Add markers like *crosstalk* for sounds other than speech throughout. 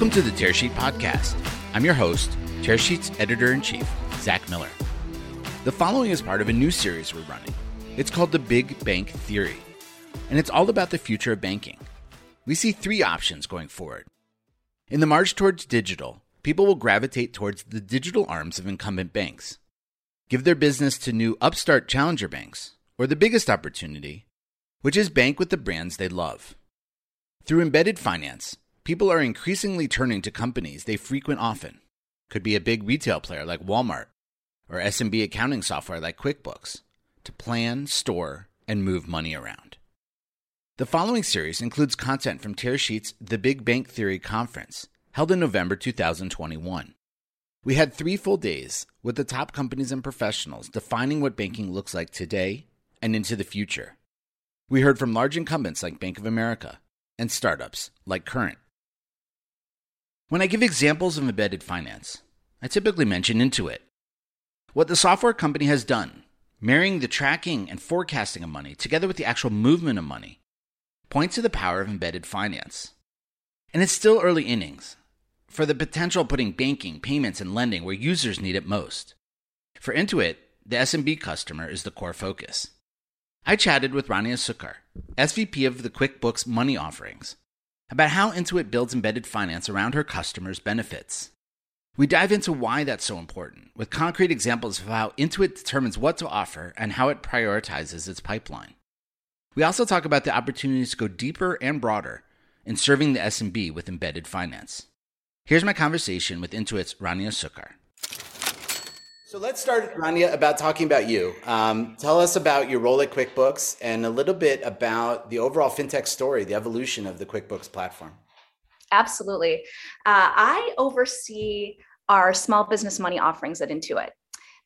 Welcome to the Tearsheet Podcast. I'm your host, Tearsheet's editor in chief, Zach Miller. The following is part of a new series we're running. It's called The Big Bank Theory, and it's all about the future of banking. We see three options going forward. In the march towards digital, people will gravitate towards the digital arms of incumbent banks, give their business to new upstart challenger banks, or the biggest opportunity, which is bank with the brands they love. Through embedded finance, people are increasingly turning to companies they frequent often. Could be a big retail player like Walmart or SMB accounting software like QuickBooks to plan, store, and move money around. The following series includes content from Tearsheet's The Big Bank Theory conference, held in November 2021. We had three full days with the top companies and professionals defining what banking looks like today and into the future. We heard from large incumbents like Bank of America and startups like Current. When I give examples of embedded finance, I typically mention Intuit. What the software company has done, marrying the tracking and forecasting of money together with the actual movement of money, points to the power of embedded finance. And it's still early innings for the potential putting banking, payments, and lending where users need it most. For Intuit, the SMB customer is the core focus. I chatted with Rania Sukkar, SVP of the QuickBooks Money Offerings, about how Intuit builds embedded finance around her customers' benefits. We dive into why that's so important, with concrete examples of how Intuit determines what to offer and how it prioritizes its pipeline. We also talk about the opportunities to go deeper and broader in serving the SMB with embedded finance. Here's my conversation with Intuit's Rania Sukkar. So let's start, Rania, about talking about you. Um, tell us about your role at QuickBooks and a little bit about the overall fintech story, the evolution of the QuickBooks platform. Absolutely. Uh, I oversee our small business money offerings at Intuit.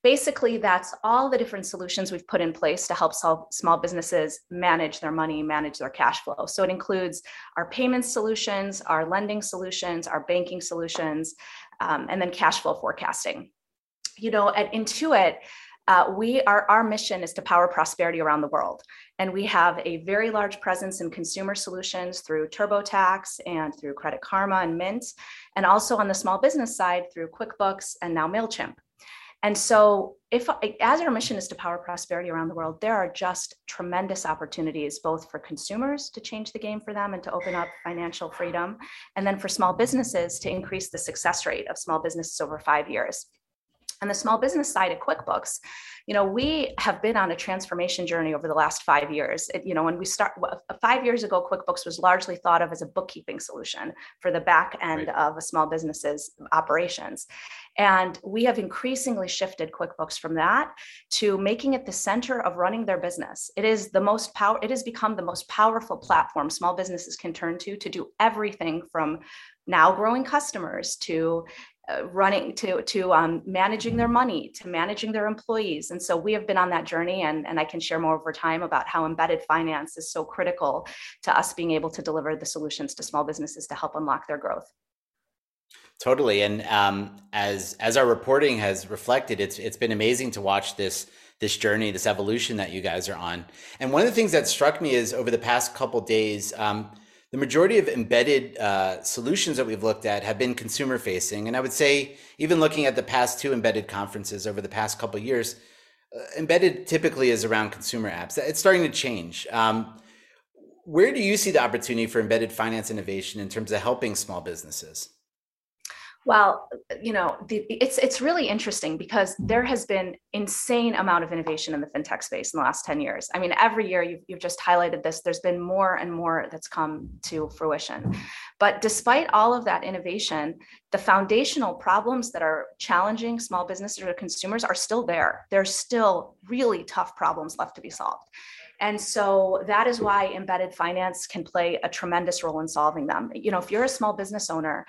Basically, that's all the different solutions we've put in place to help small businesses manage their money, manage their cash flow. So it includes our payment solutions, our lending solutions, our banking solutions, um, and then cash flow forecasting you know, at Intuit, uh, we are our mission is to power prosperity around the world. And we have a very large presence in consumer solutions through turbotax and through credit karma and mint and also on the small business side through quickbooks and now mailchimp. And so if as our mission is to power prosperity around the world there are just tremendous opportunities both for consumers to change the game for them and to open up financial freedom and then for small businesses to increase the success rate of small businesses over five years and the small business side of QuickBooks, you know, we have been on a transformation journey over the last five years. It, you know, when we start five years ago, QuickBooks was largely thought of as a bookkeeping solution for the back end right. of a small business's operations. And we have increasingly shifted QuickBooks from that to making it the center of running their business. It is the most power, it has become the most powerful platform small businesses can turn to to do everything from now growing customers to running to to um, managing their money to managing their employees. And so we have been on that journey and, and i can share more over time about how embedded finance is so critical to us being able to deliver the solutions to small businesses to help unlock their growth. Totally. And um, as as our reporting has reflected it's it's been amazing to watch this this journey this evolution that you guys are on. And one of the things that struck me is over the past couple days um, the majority of embedded uh, solutions that we've looked at have been consumer facing. And I would say, even looking at the past two embedded conferences over the past couple years, uh, embedded typically is around consumer apps. It's starting to change. Um, where do you see the opportunity for embedded finance innovation in terms of helping small businesses? Well, uh, you know, the, it's it's really interesting because there has been insane amount of innovation in the fintech space in the last 10 years. I mean, every year you've, you've just highlighted this, there's been more and more that's come to fruition. But despite all of that innovation, the foundational problems that are challenging small businesses or consumers are still there. There's still really tough problems left to be solved. And so that is why embedded finance can play a tremendous role in solving them. You know, if you're a small business owner,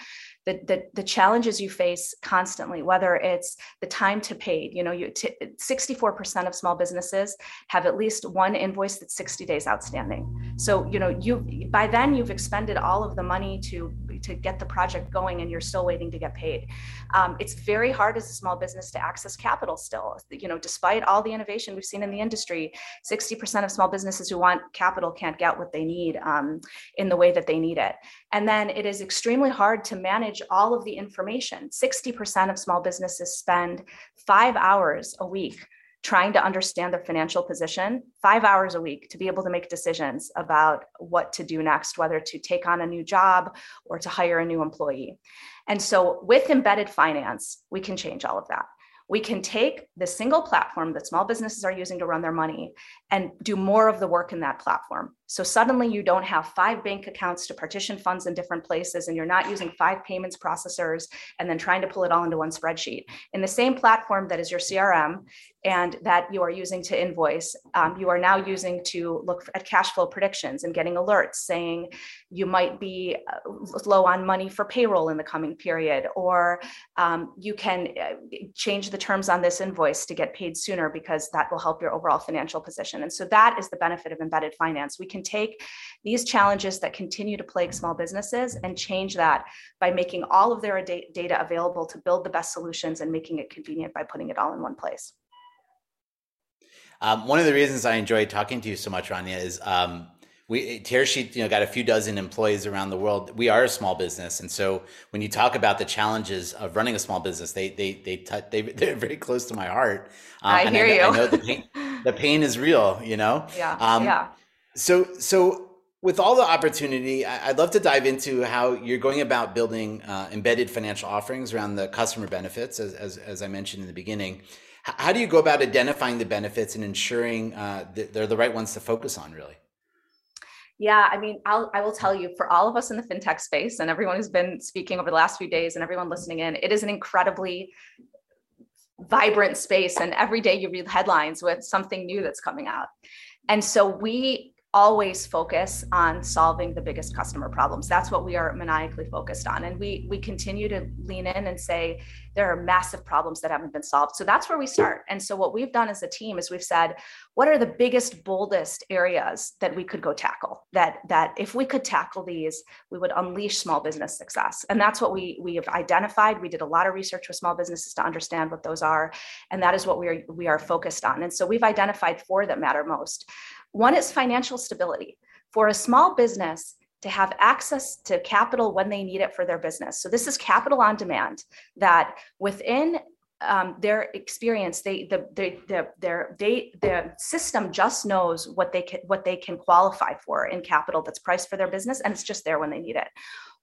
the, the, the challenges you face constantly, whether it's the time to paid, you know, you t- 64% of small businesses have at least one invoice that's 60 days outstanding. So, you know, you by then you've expended all of the money to to get the project going and you're still waiting to get paid. Um, it's very hard as a small business to access capital still. You know, despite all the innovation we've seen in the industry, 60% of small businesses who want capital can't get what they need um, in the way that they need it. And then it is extremely hard to manage manage all of the information. 60% of small businesses spend five hours a week trying to understand their financial position five hours a week to be able to make decisions about what to do next, whether to take on a new job or to hire a new employee. And so with embedded finance, we can change all of that we can take the single platform that small businesses are using to run their money and do more of the work in that platform. So suddenly you don't have five bank accounts to partition funds in different places, and you're not using five payments processors and then trying to pull it all into one spreadsheet. In the same platform that is your CRM and that you are using to invoice, um, you are now using to look at cash flow predictions and getting alerts saying you might be uh, low on money for payroll in the coming period, or um, you can uh, change the terms on this invoice to get paid sooner because that will help your overall financial position. And so that is the benefit of embedded finance. We can take these challenges that continue to plague small businesses and change that by making all of their data available to build the best solutions and making it convenient by putting it all in one place. Um, one of the reasons I enjoy talking to you so much, Rania, is um, we Tearsheet, you know, got a few dozen employees around the world. We are a small business, and so when you talk about the challenges of running a small business, they they they t- they *laughs* they're very close to my heart. Uh, I hear I, you. I know the *laughs* pain, the pain is real. You know. Yeah. Um, yeah. So so with all the opportunity, I'd love to dive into how you're going about building uh, embedded financial offerings around the customer benefits, as, as, as I mentioned in the beginning how do you go about identifying the benefits and ensuring uh, that they're the right ones to focus on really yeah, I mean, I'll, I will tell you for all of us in the fintech space and everyone who's been speaking over the last few days and everyone listening in, it is an incredibly vibrant space. And every day you read headlines with something new that's coming out. And so we always focus on solving the biggest customer problems. That's what we are maniacally focused on. And we we continue to lean in and say there are massive problems that haven't been solved. So that's where we start. And so what we've done as a team is we've said, what are the biggest, boldest areas that we could go tackle? That that if we could tackle these, we would unleash small business success. And that's what we we have identified. We did a lot of research with small businesses to understand what those are. And that is what we are we are focused on. And so we've identified four that matter most. One is financial stability. For a small business to have access to capital when they need it for their business. So this is capital on demand that within um, their experience, they the, the the their they the system just knows what they can what they can qualify for in capital that's priced for their business, and it's just there when they need it.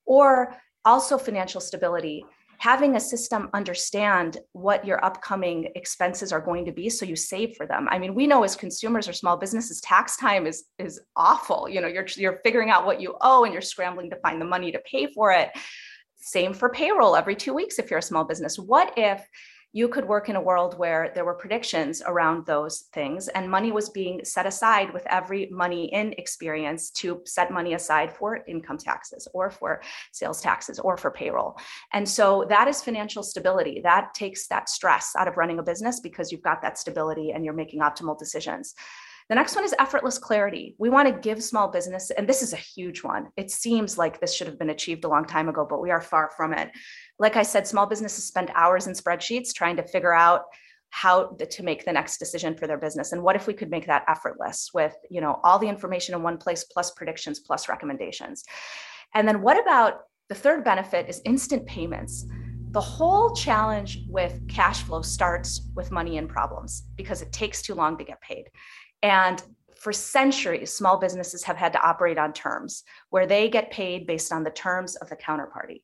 Or also financial stability having a system understand what your upcoming expenses are going to be so you save for them. I mean we know as consumers or small businesses tax time is is awful. You know you're you're figuring out what you owe and you're scrambling to find the money to pay for it. Same for payroll every 2 weeks if you're a small business. What if you could work in a world where there were predictions around those things and money was being set aside with every money in experience to set money aside for income taxes or for sales taxes or for payroll. And so that is financial stability. That takes that stress out of running a business because you've got that stability and you're making optimal decisions. The next one is effortless clarity. We want to give small business, and this is a huge one. It seems like this should have been achieved a long time ago, but we are far from it. Like I said, small businesses spend hours in spreadsheets trying to figure out how to make the next decision for their business and what if we could make that effortless with you know all the information in one place plus predictions plus recommendations and then what about the third benefit is instant payments the whole challenge with cash flow starts with money and problems because it takes too long to get paid and for centuries, small businesses have had to operate on terms where they get paid based on the terms of the counterparty.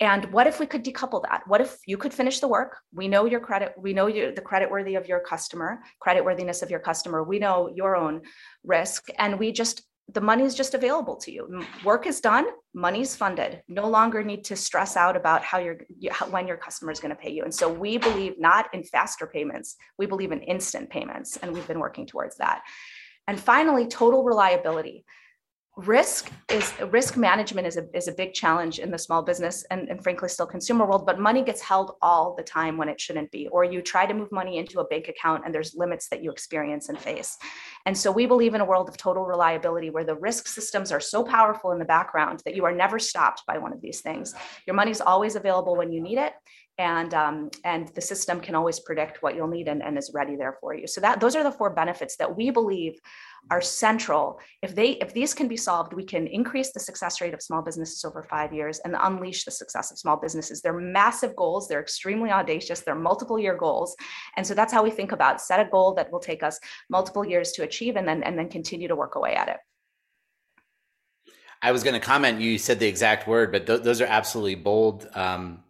And what if we could decouple that? What if you could finish the work? We know your credit, we know you, the credit worthy of your customer, credit worthiness of your customer. We know your own risk, and we just the money is just available to you. Work is done, money's funded. No longer need to stress out about how you're how, when your customer is going to pay you. And so we believe not in faster payments, we believe in instant payments, and we've been working towards that. And finally, total reliability risk is risk management is a, is a big challenge in the small business and, and frankly still consumer world but money gets held all the time when it shouldn't be or you try to move money into a bank account and there's limits that you experience and face. And so we believe in a world of total reliability where the risk systems are so powerful in the background that you are never stopped by one of these things. Your money's always available when you need it and um, and the system can always predict what you'll need and, and is ready there for you. So that those are the four benefits that we believe are central. If they if these can be solved we can increase the success rate of small businesses over five years and unleash the success of small businesses. They're massive goals. They're extremely audacious. They're multiple year goals. And so that's how we think about set a goal that will take us multiple years to achieve and then and then continue to work away at it. I was going to comment. You said the exact word, but th- those are absolutely bold, um,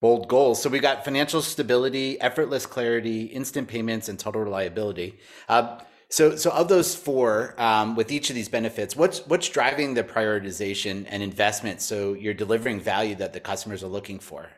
bold goals. So we got financial stability, effortless clarity, instant payments, and total reliability. Uh, so, so of those four, um, with each of these benefits, what's what's driving the prioritization and investment? So you're delivering value that the customers are looking for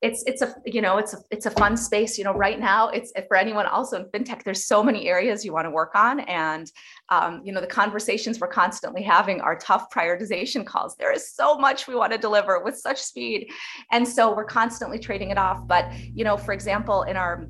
it's it's a you know it's a it's a fun space you know right now it's for anyone also in fintech there's so many areas you want to work on and um, you know the conversations we're constantly having are tough prioritization calls. There is so much we want to deliver with such speed and so we're constantly trading it off. But you know for example in our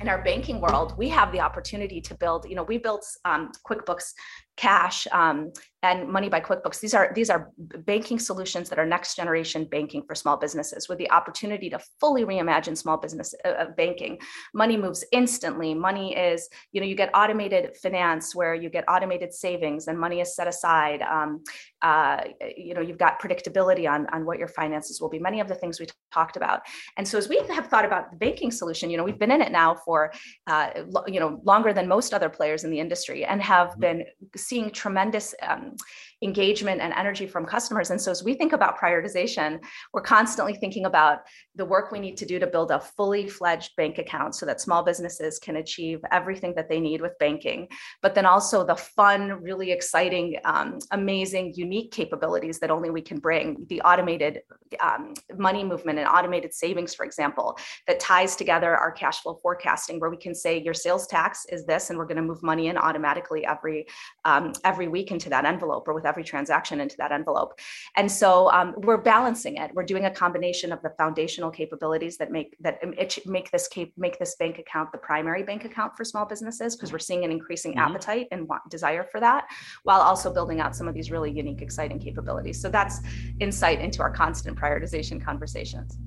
in our banking world, we have the opportunity to build, you know, we built um, QuickBooks Cash um, and Money by QuickBooks. These are these are banking solutions that are next generation banking for small businesses with the opportunity to fully reimagine small business uh, uh, banking. Money moves instantly. Money is, you know, you get automated finance where you get automated savings and money is set aside. Um, uh, you know, you've got predictability on on what your finances will be. Many of the things we talked about. And so as we have thought about the banking solution, you know, we've been in it now for uh, you know longer than most other players in the industry and have mm-hmm. been seeing tremendous um, um, engagement and energy from customers. And so as we think about prioritization, we're constantly thinking about the work we need to do to build a fully fledged bank account so that small businesses can achieve everything that they need with banking, but then also the fun, really exciting, um, amazing, unique capabilities that only we can bring, the automated um, money movement and automated savings, for example, that ties together our cash flow forecasting, where we can say your sales tax is this, and we're going to move money in automatically every um, every week into that envelope or with every transaction into that envelope. And so um, we're balancing it. We're doing a combination of the foundational capabilities that make that make this cap- make this bank account the primary bank account for small businesses because we're seeing an increasing mm-hmm. appetite and want, desire for that, while also building out some of these really unique, exciting capabilities. So that's insight into our constant prioritization conversations.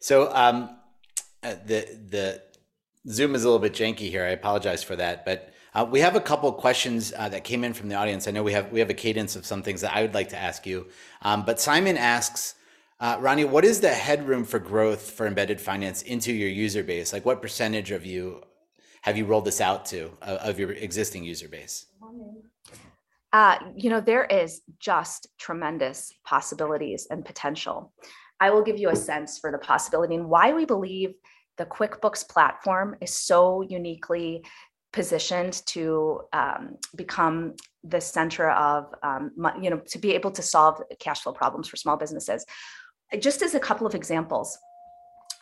So um, uh, the the Zoom is a little bit janky here. I apologize for that, but uh, we have a couple questions uh, that came in from the audience. I know we have we have a cadence of some things that I would like to ask you. Um, but Simon asks, uh, Rania, what is the headroom for growth for embedded finance into your user base? Like, what percentage of you have you rolled this out to uh, of your existing user base? Uh, you know, there is just tremendous possibilities and potential. I will give you a sense for the possibility and why we believe the QuickBooks platform is so uniquely positioned to um, become the center of um, you know to be able to solve cash flow problems for small businesses. Just as a couple of examples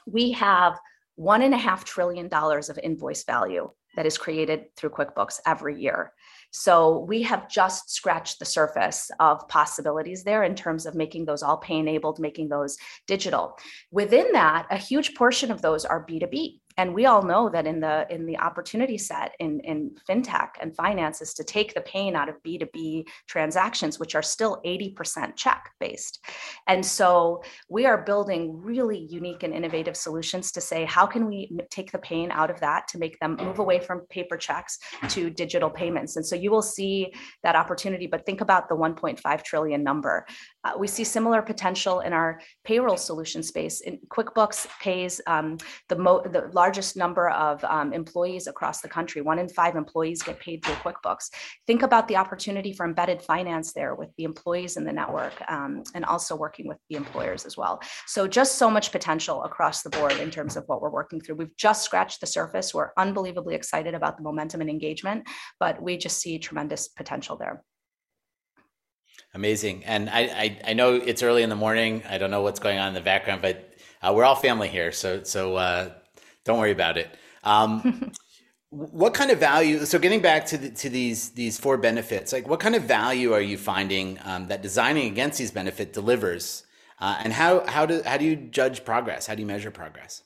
we have one and a half trillion dollars of invoice value that is created through quickbooks every year. So we have just scratched the surface of possibilities there in terms of making those all pay enabled, making those digital. Within that, a huge portion of those are B2B and we all know that in the in the opportunity set in in fintech and finances to take the pain out of b2b transactions which are still 80% check based and so we are building really unique and innovative solutions to say how can we take the pain out of that to make them move away from paper checks to digital payments? And so you will see that opportunity but think about the 1.5 trillion number uh, we see similar potential in our payroll solution space in quickbooks pays um, the, mo- the largest number of um, employees across the country. One in five employees get paid through QuickBooks. Think about the opportunity for embedded finance there with the employees in the network um, and also working with the employers as well. So, just so much potential across the board in terms of what we're working through. We've just scratched the surface. We're unbelievably excited about the momentum and engagement, but we just see tremendous potential there. Amazing. And I, I, I, know it's early in the morning. I don't know what's going on in the background, but uh, we're all family here. So, so uh, don't worry about it. Um, *laughs* what kind of value? So getting back to the, to these these four benefits, like what kind of value are you finding um, that designing against these benefit delivers, uh, and how how do how do you judge progress? How do you measure progress?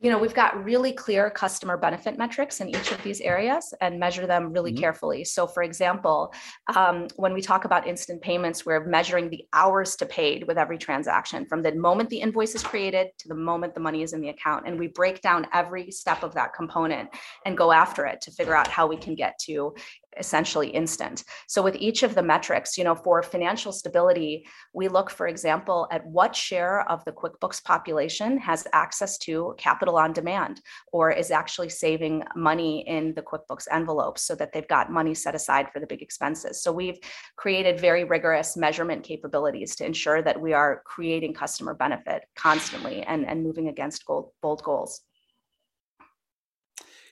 You know we've got really clear customer benefit metrics in each of these areas and measure them really mm-hmm. carefully so for example um, when we talk about instant payments we're measuring the hours to paid with every transaction from the moment the invoice is created to the moment the money is in the account and we break down every step of that component and go after it to figure out how we can get to essentially instant. So with each of the metrics, you know, for financial stability, we look, for example, at what share of the QuickBooks population has access to capital on demand or is actually saving money in the QuickBooks envelope so that they've got money set aside for the big expenses. So we've created very rigorous measurement capabilities to ensure that we are creating customer benefit constantly and, and moving against gold, bold goals.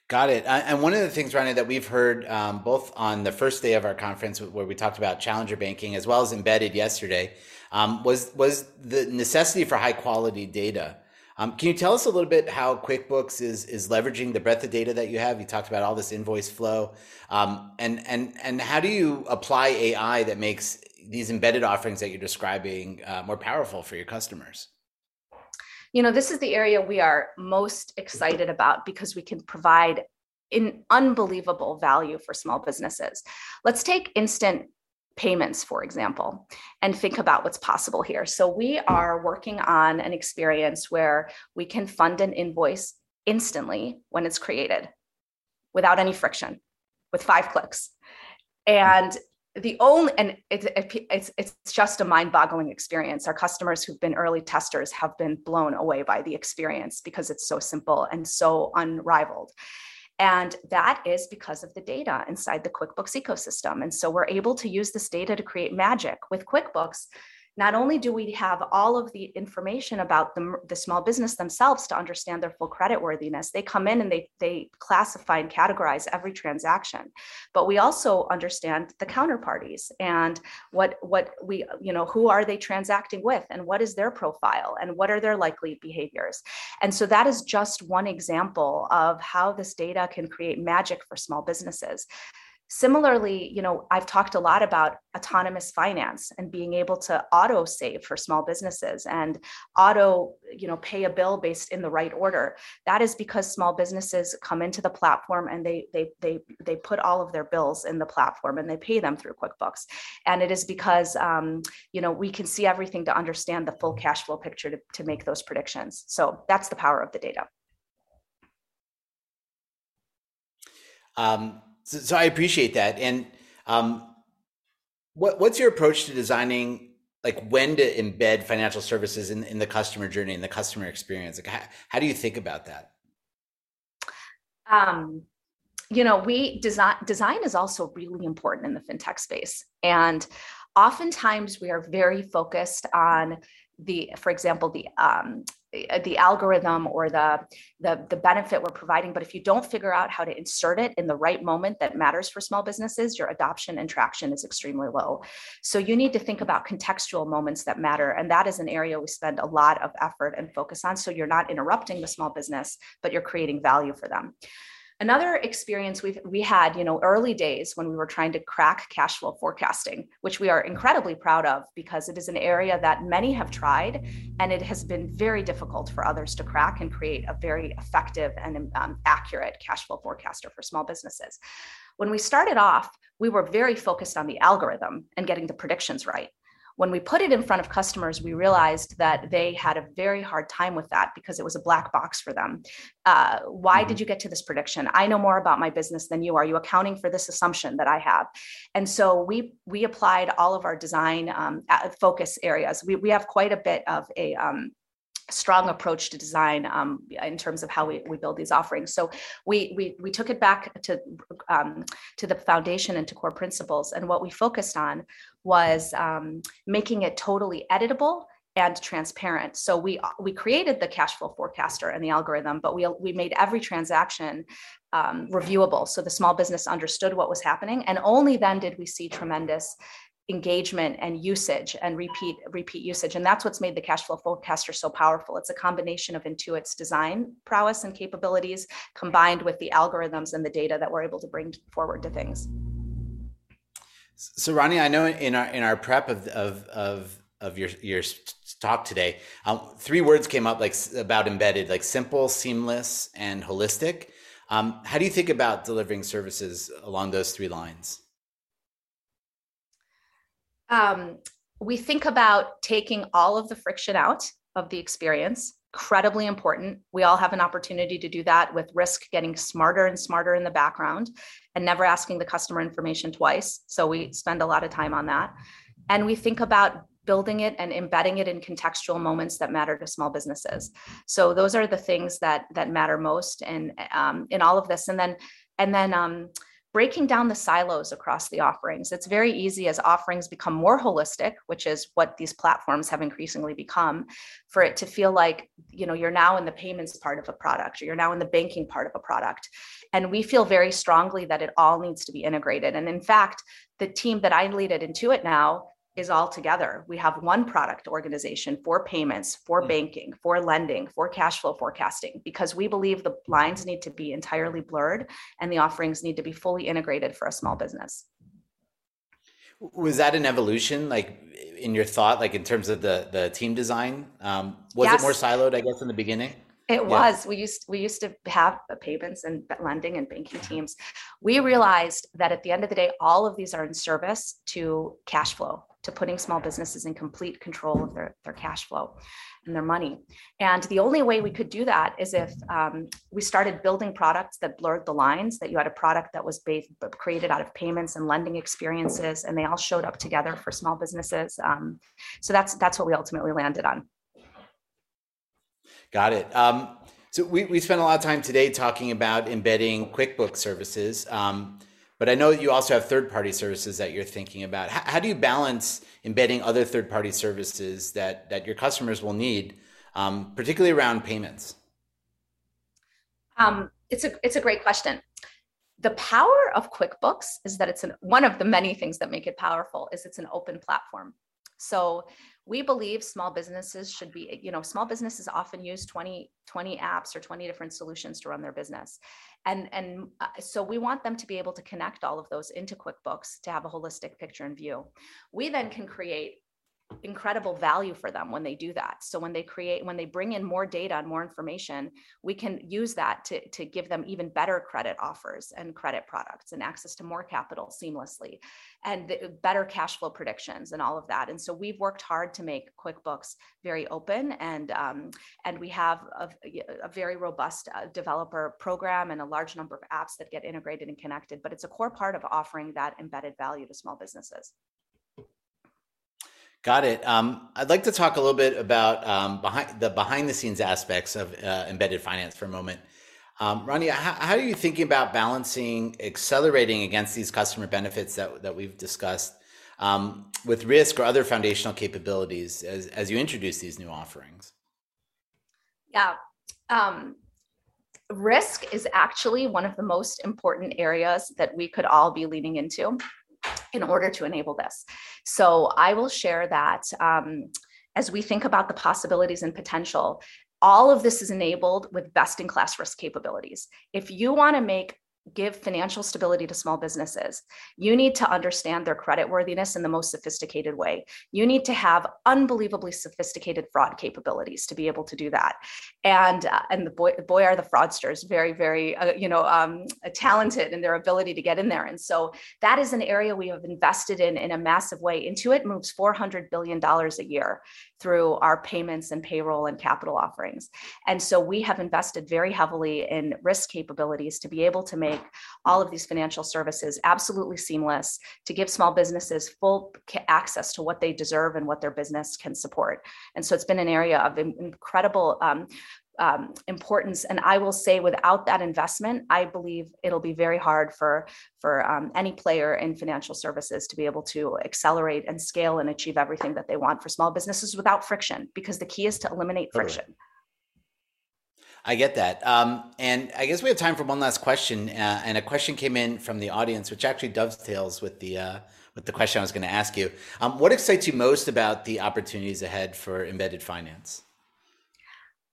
Got it. And one of the things, Rania, that we've heard um, both on the first day of our conference, where we talked about challenger banking, as well as embedded yesterday, um, was was the necessity for high quality data. Um, can you tell us a little bit how QuickBooks is is leveraging the breadth of data that you have? You talked about all this invoice flow, um, and and and how do you apply AI that makes these embedded offerings that you're describing uh, more powerful for your customers? You know, this is the area we are most excited about because we can provide an unbelievable value for small businesses. Let's take instant payments, for example, and think about what's possible here. So, we are working on an experience where we can fund an invoice instantly when it's created without any friction with five clicks. And the only and it's it's it's just a mind-boggling experience. Our customers who've been early testers have been blown away by the experience because it's so simple and so unrivaled. And that is because of the data inside the quickbooks ecosystem. And so we're able to use this data to create magic with quickbooks not only do we have all of the information about the, the small business themselves to understand their full credit worthiness, they come in and they, they classify and categorize every transaction, but we also understand the counterparties and what, what we, you know, who are they transacting with and what is their profile and what are their likely behaviors. And so that is just one example of how this data can create magic for small businesses. Similarly, you know, I've talked a lot about autonomous finance and being able to auto save for small businesses and auto, you know, pay a bill based in the right order. That is because small businesses come into the platform and they they they they put all of their bills in the platform and they pay them through QuickBooks. And it is because um, you know we can see everything to understand the full cash flow picture to, to make those predictions. So that's the power of the data. Um, so, so I appreciate that. And um, what, what's your approach to designing like when to embed financial services in, in the customer journey and the customer experience? Like how, how do you think about that? Um, you know, we design design is also really important in the fintech space. And oftentimes we are very focused on the, for example, the um, Uh, the algorithm or the, the the benefit we're providing but if you don't figure out how to insert it in the right moment that matters for small businesses your adoption and traction is extremely low. So you need to think about contextual moments that matter and that is an area we spend a lot of effort and focus on so you're not interrupting the small business but you're creating value for them Another experience we've we had, you know, early days when we were trying to crack cash flow forecasting, which we are incredibly proud of because it is an area that many have tried, and it has been very difficult for others to crack and create a very effective and um, accurate cash flow forecaster for small businesses. When we started off, we were very focused on the algorithm and getting the predictions right. When we put it in front of customers, we realized that they had a very hard time with that because it was a black box for them. Uh, why mm-hmm. did you get to this prediction? I know more about my business than you are. You accounting for this assumption that I have? And so we we applied all of our design um, focus areas. We we have quite a bit of a um, strong approach to design um, in terms of how we, we build these offerings. So we we we took it back to um, to the foundation and to core principles, and what we focused on was um, making it totally editable and transparent. So we we created the cash flow forecaster and the algorithm, but we we made every transaction um, reviewable, so the small business understood what was happening, and only then did we see tremendous engagement and usage and repeat repeat usage and that's what's made the cash flow forecaster so powerful it's a combination of intuit's design prowess and capabilities combined with the algorithms and the data that we're able to bring forward to things so Rania i know in our in our prep of of, of of your your talk today. Um, three words came up like about embedded, like simple, seamless, and holistic. Um, how do you think about delivering services along those three lines? Um, we think about taking all of the friction out of the experience incredibly important. We all have an opportunity to do that with risk getting smarter and smarter in the background and never asking the customer information twice. So we spend a lot of time on that. And we think about building it and embedding it in contextual moments that matter to small businesses. So those are the things that that matter most and um, in all of this. And then and then um, breaking down the silos across the offerings. It's very easy as offerings become more holistic, which is what these platforms have increasingly become, for it to feel like, you know, you're now in the payments part of a product or you're now in the banking part of a product. And we feel very strongly that it all needs to be integrated. And in fact, the team that I lead at Intuit now is all together. We have one product organization for payments, for mm. banking, for lending, for cash flow forecasting, because we believe the lines need to be entirely blurred and the offerings need to be fully integrated for a small business. Was that an evolution, like in your thought, like in terms of the the team design? Um, was yes. it more siloed, I guess, in the beginning? It yeah. was. We used we used to have payments and lending and banking teams. We realized that at the end of the day, all of these are in service to cash flow to putting small businesses in complete control of their, their cash flow and their money. And the only way we could do that is if um, we started building products that blurred the lines, that you had a product that was based, created out of payments and lending experiences, and they all showed up together for small businesses. Um, so that's that's what we ultimately landed on. Got it. Um, so we, we spent a lot of time today talking about embedding QuickBooks services. Um, but I know you also have third party services that you're thinking about. How, how, do you balance embedding other third party services that, that your customers will need, um, particularly around payments? Um, it's, a, it's a great question. The power of QuickBooks is that it's an, one of the many things that make it powerful is it's an open platform. So we believe small businesses should be, you know, small businesses often use 20, 20 apps or 20 different solutions to run their business. And, and uh, so we want them to be able to connect all of those into QuickBooks to have a holistic picture and view. We then can create incredible value for them when they do that. So when they create, when they bring in more data and more information, we can use that to, to give them even better credit offers and credit products and access to more capital seamlessly and better cash flow predictions and all of that. And so we've worked hard to make QuickBooks very open and um, and we have a, a very robust uh, developer program and a large number of apps that get integrated and connected. But it's a core part of offering that embedded value to small businesses. Got it. Um, I'd like to talk a little bit about um, behind the behind the scenes aspects of uh, embedded finance for a moment. Um, Rania, how, how, are you thinking about balancing accelerating against these customer benefits that, that we've discussed um, with risk or other foundational capabilities as, as you introduce these new offerings? Yeah. Um, risk is actually one of the most important areas that we could all be leaning into in order to enable this. So I will share that um, as we think about the possibilities and potential, all of this is enabled with best in class risk capabilities. If you want to make give financial stability to small businesses, you need to understand their credit worthiness in the most sophisticated way. You need to have unbelievably sophisticated fraud capabilities to be able to do that. And uh, and the boy boy are the fraudsters very very uh, you know um, talented in their ability to get in there. And so that is an area we have invested in in a massive way. Intuit moves 400 billion dollars a year through our payments and payroll and capital offerings. And so we have invested very heavily in risk capabilities to be able to make all of these financial services absolutely seamless, to give small businesses full access to what they deserve and what their business can support. And so it's been an area of incredible um, um, importance. And I will say, without that investment, I believe it'll be very hard for for um, any player in financial services to be able to accelerate and scale and achieve everything that they want for small businesses without friction. Because the key is to eliminate friction. I get that. Um, and I guess we have time for one last question. Uh, and a question came in from the audience, which actually dovetails with the uh, with the question I was going to ask you. Um, what excites you most about the opportunities ahead for embedded finance?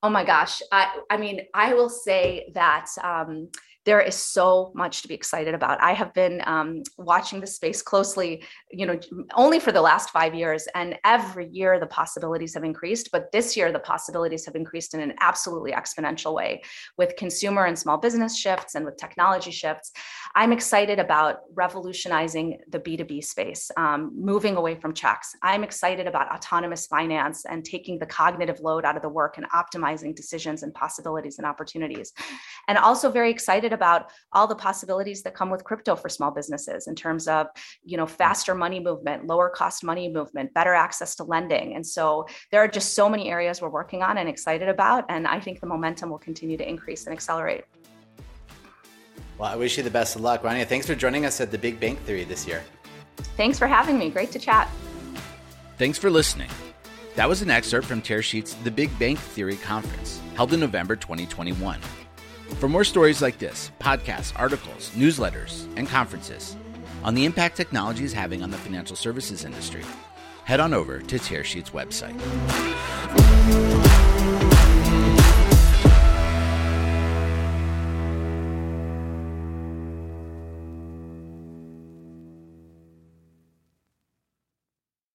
Oh my gosh. I, I mean, I will say that um, there is so much to be excited about. I have been um, watching the space closely, you know, only for the last five years, and every year the possibilities have increased. But this year the possibilities have increased in an absolutely exponential way with consumer and small business shifts and with technology shifts. I'm excited about revolutionizing the B2B space, um, moving away from checks. I'm excited about autonomous finance and taking the cognitive load out of the work and optimizing decisions and possibilities and opportunities. And also very excited about all the possibilities that come with crypto for small businesses in terms of, you know, faster money movement, lower cost money movement, better access to lending. And so there are just so many areas we're working on and excited about. And I think the momentum will continue to increase and accelerate. Well, I wish you the best of luck. Rania, thanks for joining us at the Big Bank Theory this year. Thanks for having me. Great to chat. Thanks for listening. That was an excerpt from Tearsheet's The Big Bank Theory Conference, held in November 2021. For more stories like this, podcasts, articles, newsletters, and conferences on the impact technology is having on the financial services industry, head on over to Tearsheet's website.